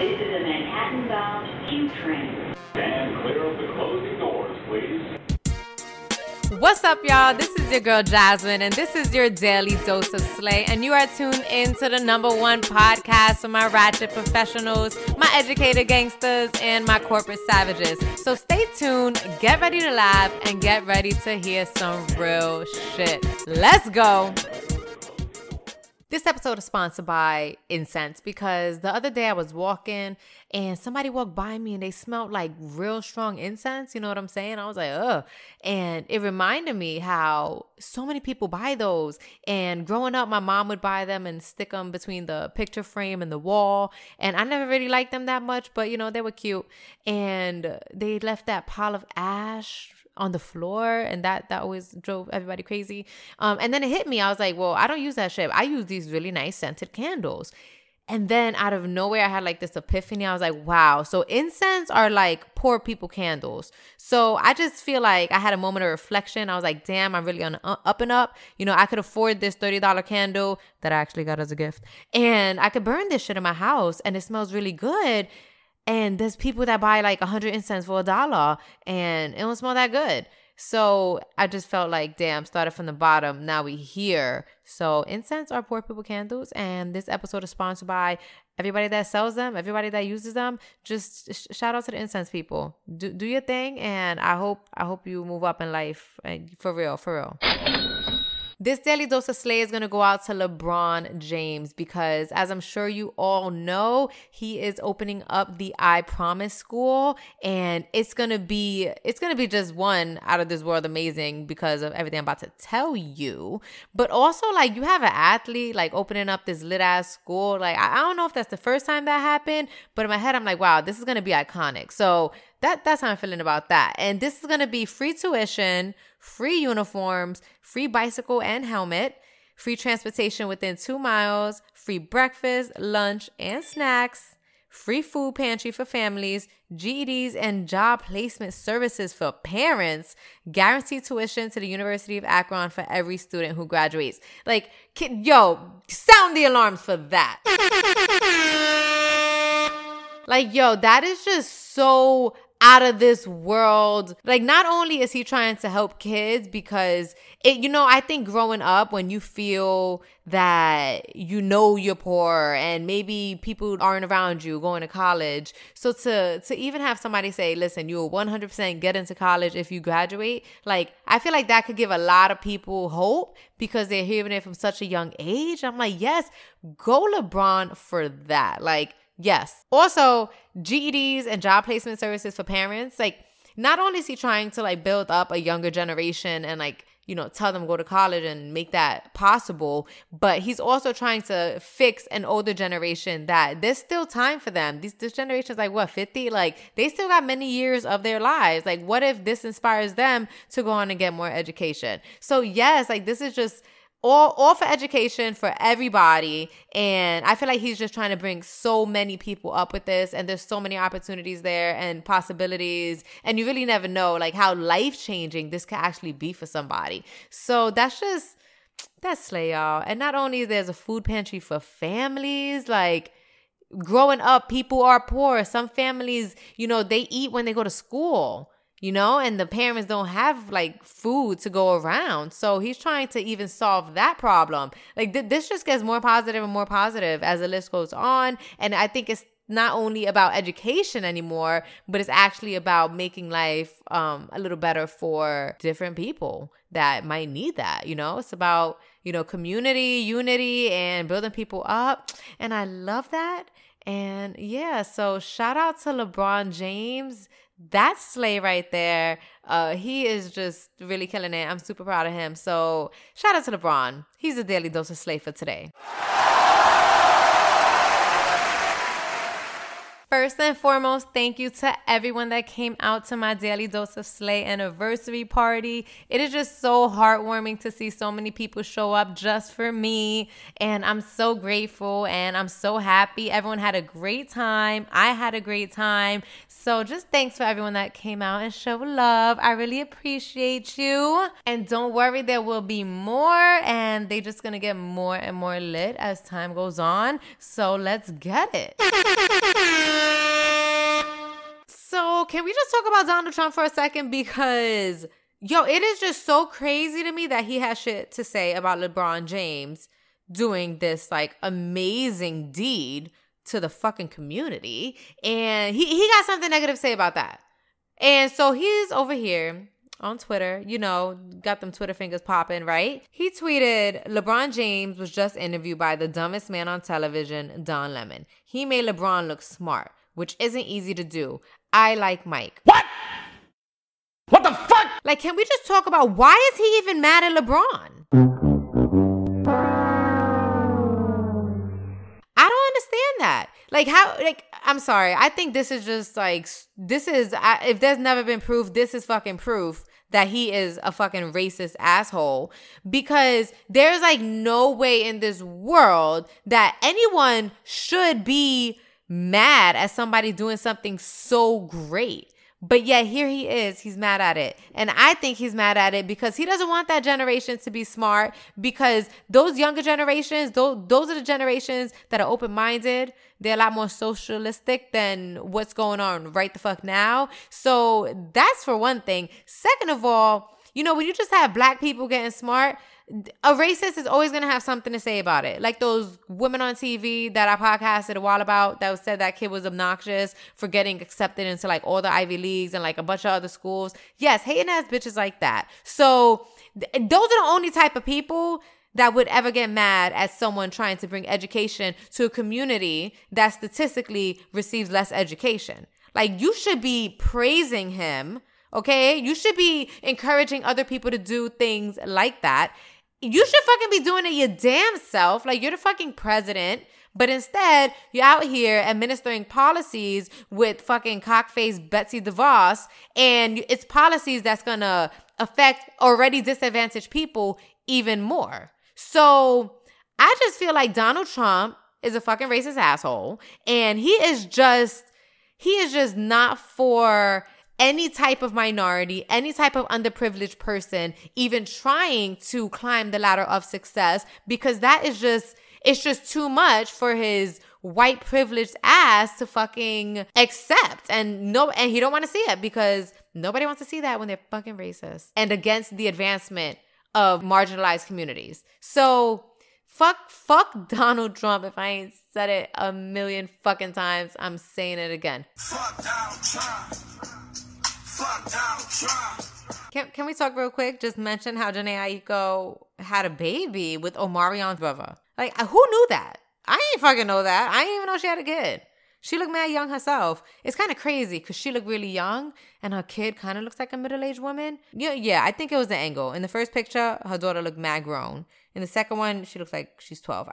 This is a Manhattan-bound Q train. And clear of the closing doors, please. What's up, y'all? This is your girl Jasmine, and this is your daily dose of slay. And you are tuned in to the number one podcast for my ratchet professionals, my educated gangsters, and my corporate savages. So stay tuned, get ready to laugh, and get ready to hear some real shit. Let's go. This episode is sponsored by incense because the other day I was walking and somebody walked by me and they smelled like real strong incense. You know what I'm saying? I was like, ugh. And it reminded me how so many people buy those. And growing up, my mom would buy them and stick them between the picture frame and the wall. And I never really liked them that much, but you know, they were cute. And they left that pile of ash on the floor and that that always drove everybody crazy. Um and then it hit me. I was like well i don't use that shit. I use these really nice scented candles. And then out of nowhere i had like this epiphany. I was like wow. So incense are like poor people candles. So i just feel like i had a moment of reflection. I was like damn i'm really on up and up. You know i could afford this $30 candle that i actually got as a gift. And i could burn this shit in my house and it smells really good and there's people that buy like a hundred incense for a dollar and it don't smell that good. So I just felt like, damn, started from the bottom. Now we here. So incense are poor people candles, and this episode is sponsored by everybody that sells them, everybody that uses them. Just sh- shout out to the incense people. Do do your thing, and I hope I hope you move up in life, for real, for real. This daily dose of slay is going to go out to LeBron James because, as I'm sure you all know, he is opening up the I Promise School, and it's gonna be it's gonna be just one out of this world amazing because of everything I'm about to tell you. But also, like you have an athlete like opening up this lit ass school. Like I, I don't know if that's the first time that happened, but in my head I'm like, wow, this is gonna be iconic. So that that's how I'm feeling about that. And this is gonna be free tuition free uniforms, free bicycle and helmet, free transportation within two miles, free breakfast, lunch, and snacks, free food pantry for families, GEDs and job placement services for parents, guaranteed tuition to the University of Akron for every student who graduates. Like, kid, yo, sound the alarms for that. like, yo, that is just so out of this world. Like, not only is he trying to help kids because it, you know, I think growing up when you feel that you know you're poor and maybe people aren't around you going to college. So to to even have somebody say, listen, you'll 100% get into college if you graduate, like, I feel like that could give a lot of people hope because they're hearing it from such a young age. I'm like, yes, go LeBron for that. Like, Yes. Also, GEDs and job placement services for parents. Like, not only is he trying to like build up a younger generation and like you know tell them go to college and make that possible but he's also trying to fix an older generation that there's still time for them these this generation is like what 50 like they still got many years of their lives like what if this inspires them to go on and get more education so yes like this is just all all for education for everybody. And i feel like he's just trying to bring so many people up with this and there's so many opportunities there and possibilities. And you really never know like how life changing this could actually be for somebody. So that's just that's slay y'all. And not only is there's a food pantry for families like growing up people are poor. Some families you know they eat when they go to school you know, and the parents don't have like food to go around. So he's trying to even solve that problem. Like th- this just gets more positive and more positive as the list goes on. And I think it's not only about education anymore, but it's actually about making life um, a little better for different people that might need that. You know, it's about, you know, community, unity, and building people up. And I love that. And yeah, so shout out to LeBron James that's Slay right there. Uh, he is just really killing it. I'm super proud of him. So shout out to LeBron. He's a daily dose of Slay for today. First and foremost, thank you to everyone that came out to my Daily Dose of Slay anniversary party. It is just so heartwarming to see so many people show up just for me. And I'm so grateful and I'm so happy. Everyone had a great time. I had a great time. So just thanks for everyone that came out and showed love. I really appreciate you. And don't worry, there will be more. And they're just gonna get more and more lit as time goes on. So let's get it. So, can we just talk about Donald Trump for a second? Because, yo, it is just so crazy to me that he has shit to say about LeBron James doing this like amazing deed to the fucking community. And he, he got something negative to say about that. And so he's over here on Twitter, you know, got them Twitter fingers popping, right? He tweeted LeBron James was just interviewed by the dumbest man on television, Don Lemon. He made LeBron look smart, which isn't easy to do. I like Mike. What? What the fuck? Like, can we just talk about why is he even mad at LeBron? I don't understand that. Like, how, like, I'm sorry. I think this is just like, this is, I, if there's never been proof, this is fucking proof that he is a fucking racist asshole because there's like no way in this world that anyone should be mad at somebody doing something so great. But yet here he is, he's mad at it. And I think he's mad at it because he doesn't want that generation to be smart because those younger generations, those, those are the generations that are open-minded. They're a lot more socialistic than what's going on right the fuck now. So that's for one thing. Second of all, you know, when you just have black people getting smart, a racist is always going to have something to say about it. Like those women on TV that I podcasted a while about that said that kid was obnoxious for getting accepted into like all the Ivy Leagues and like a bunch of other schools. Yes, hating ass bitches like that. So th- those are the only type of people that would ever get mad at someone trying to bring education to a community that statistically receives less education. Like you should be praising him, okay? You should be encouraging other people to do things like that. You should fucking be doing it your damn self. Like you're the fucking president. But instead, you're out here administering policies with fucking cockface Betsy DeVos, and it's policies that's gonna affect already disadvantaged people even more. So I just feel like Donald Trump is a fucking racist asshole, and he is just he is just not for any type of minority, any type of underprivileged person even trying to climb the ladder of success because that is just it's just too much for his white privileged ass to fucking accept and no and he don't want to see it because nobody wants to see that when they're fucking racist and against the advancement of marginalized communities. So fuck fuck Donald Trump if I ain't said it a million fucking times. I'm saying it again. Fuck Donald Trump. Can, can we talk real quick? Just mention how Jhené Aiko had a baby with Omarion's brother. Like, who knew that? I ain't fucking know that. I didn't even know she had a kid. She looked mad young herself. It's kind of crazy because she looked really young and her kid kind of looks like a middle aged woman. Yeah, yeah, I think it was the angle. In the first picture, her daughter looked mad grown. In the second one, she looks like she's 12.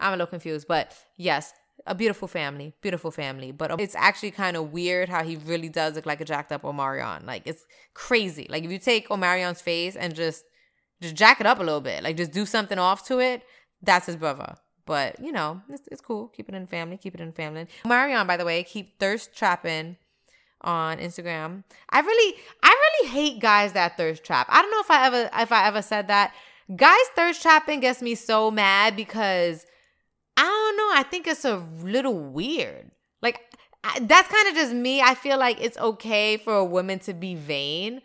I'm a little confused, but yes, a beautiful family, beautiful family. But it's actually kind of weird how he really does look like a jacked up Omarion. Like it's crazy. Like if you take Omarion's face and just just jack it up a little bit, like just do something off to it, that's his brother. But you know, it's, it's cool. Keep it in family. Keep it in family. Marion, by the way, keep thirst trapping on Instagram. I really, I really hate guys that thirst trap. I don't know if I ever, if I ever said that. Guys thirst trapping gets me so mad because I think it's a little weird. Like I, that's kind of just me. I feel like it's okay for a woman to be vain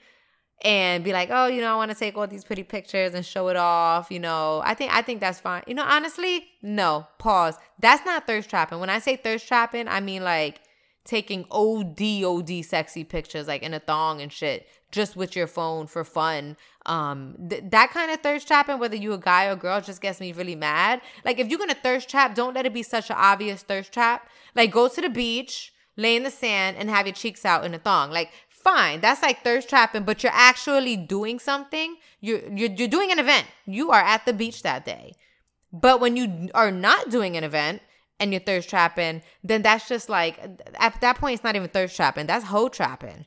and be like, "Oh, you know, I want to take all these pretty pictures and show it off." You know, I think I think that's fine. You know, honestly, no. Pause. That's not thirst trapping. When I say thirst trapping, I mean like taking OD OD sexy pictures like in a thong and shit just with your phone for fun. Um th- that kind of thirst trapping whether you a guy or girl just gets me really mad. Like if you're to thirst trap, don't let it be such an obvious thirst trap. Like go to the beach, lay in the sand and have your cheeks out in a thong. Like fine, that's like thirst trapping, but you're actually doing something. You're you're you're doing an event. You are at the beach that day. But when you are not doing an event and you're thirst trapping, then that's just like at that point it's not even thirst trapping. That's hoe trapping.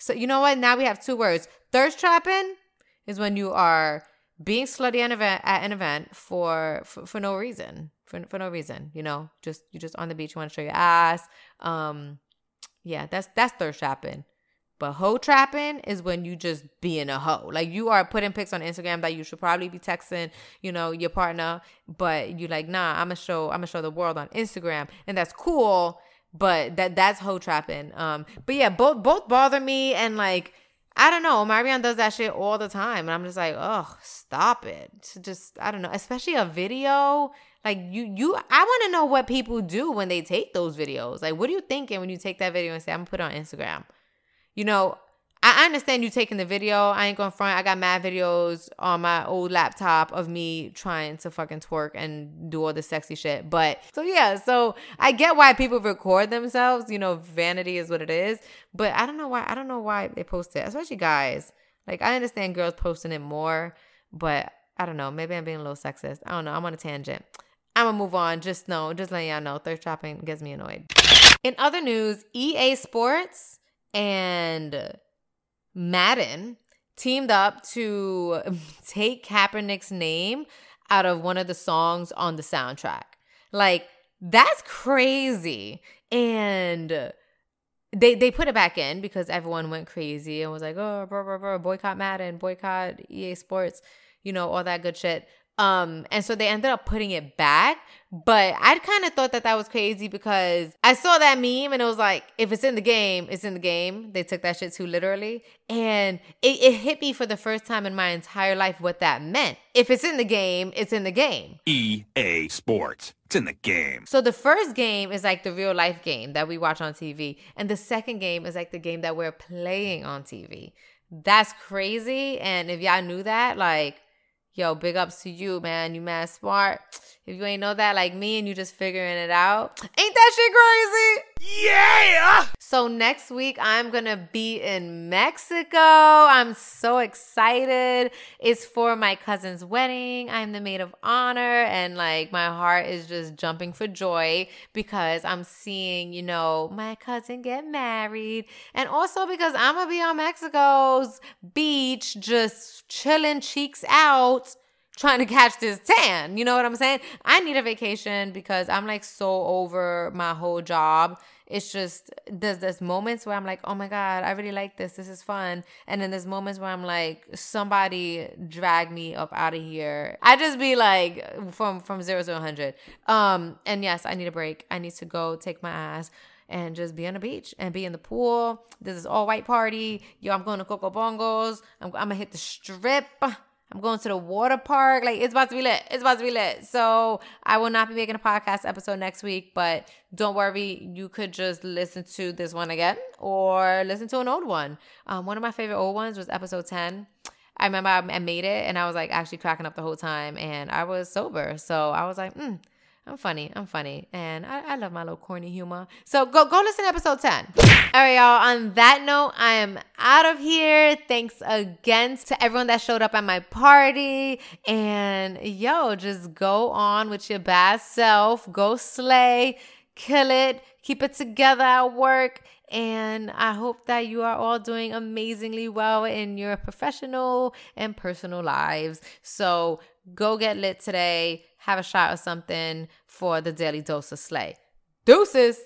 So you know what? Now we have two words. Thirst trapping is when you are being slutty at an event, at an event for, for for no reason. For for no reason. You know, just you just on the beach, you want to show your ass. Um yeah, that's that's thirst trapping. But hoe trapping is when you just being a hoe. Like you are putting pics on Instagram that you should probably be texting, you know, your partner, but you like, nah, I'm gonna show, I'm gonna show the world on Instagram, and that's cool. But that that's hoe trapping. Um, but yeah, both both bother me and like I don't know. Marion does that shit all the time, and I'm just like, oh, stop it. Just I don't know, especially a video. Like you, you. I want to know what people do when they take those videos. Like, what are you thinking when you take that video and say, "I'm gonna put it on Instagram"? You know, I understand you taking the video. I ain't gonna front. I got mad videos on my old laptop of me trying to fucking twerk and do all the sexy shit. But so yeah, so I get why people record themselves. You know, vanity is what it is. But I don't know why. I don't know why they post it, especially guys. Like I understand girls posting it more, but I don't know. Maybe I'm being a little sexist. I don't know. I'm on a tangent. I'm gonna move on. Just know, just letting y'all know, thirst trapping gets me annoyed. In other news, EA Sports and Madden teamed up to take Kaepernick's name out of one of the songs on the soundtrack. Like, that's crazy. And they they put it back in because everyone went crazy and was like, oh, bro, bro, bro, boycott Madden, boycott EA Sports, you know, all that good shit. Um, and so they ended up putting it back. But I kind of thought that that was crazy because I saw that meme and it was like, if it's in the game, it's in the game. They took that shit too literally. And it, it hit me for the first time in my entire life what that meant. If it's in the game, it's in the game. EA Sports. It's in the game. So the first game is like the real life game that we watch on TV. And the second game is like the game that we're playing on TV. That's crazy. And if y'all knew that, like, Yo, big ups to you, man. You mad smart. If you ain't know that like me and you just figuring it out, ain't that shit crazy? Yeah! So next week I'm gonna be in Mexico. I'm so excited. It's for my cousin's wedding. I'm the maid of honor, and like my heart is just jumping for joy because I'm seeing, you know, my cousin get married. And also because I'm gonna be on Mexico's beach, just chilling cheeks out trying to catch this tan. You know what I'm saying? I need a vacation because I'm like so over my whole job. It's just there's there's moments where I'm like, oh my god, I really like this. This is fun. And then there's moments where I'm like, somebody drag me up out of here. I just be like from from zero to 100. Um, and yes, I need a break. I need to go take my ass and just be on the beach and be in the pool. This is all white party. Yo, I'm going to Coco Bongos. I'm, I'm gonna hit the strip. I'm going to the water park. Like it's about to be lit. It's about to be lit. So I will not be making a podcast episode next week, but don't worry. You could just listen to this one again or listen to an old one. Um, one of my favorite old ones was episode 10. I remember I made it and I was like actually cracking up the whole time and I was sober. So I was like, mm, I'm funny. I'm funny. And I, I love my little corny humor. So go go listen to episode 10. All right, y'all. On that note, I am out of here. Thanks again to everyone that showed up at my party. And yo, just go on with your best self. Go slay, kill it, keep it together at work. And I hope that you are all doing amazingly well in your professional and personal lives. So go get lit today, have a shot of something for the daily dose of slay. Deuces.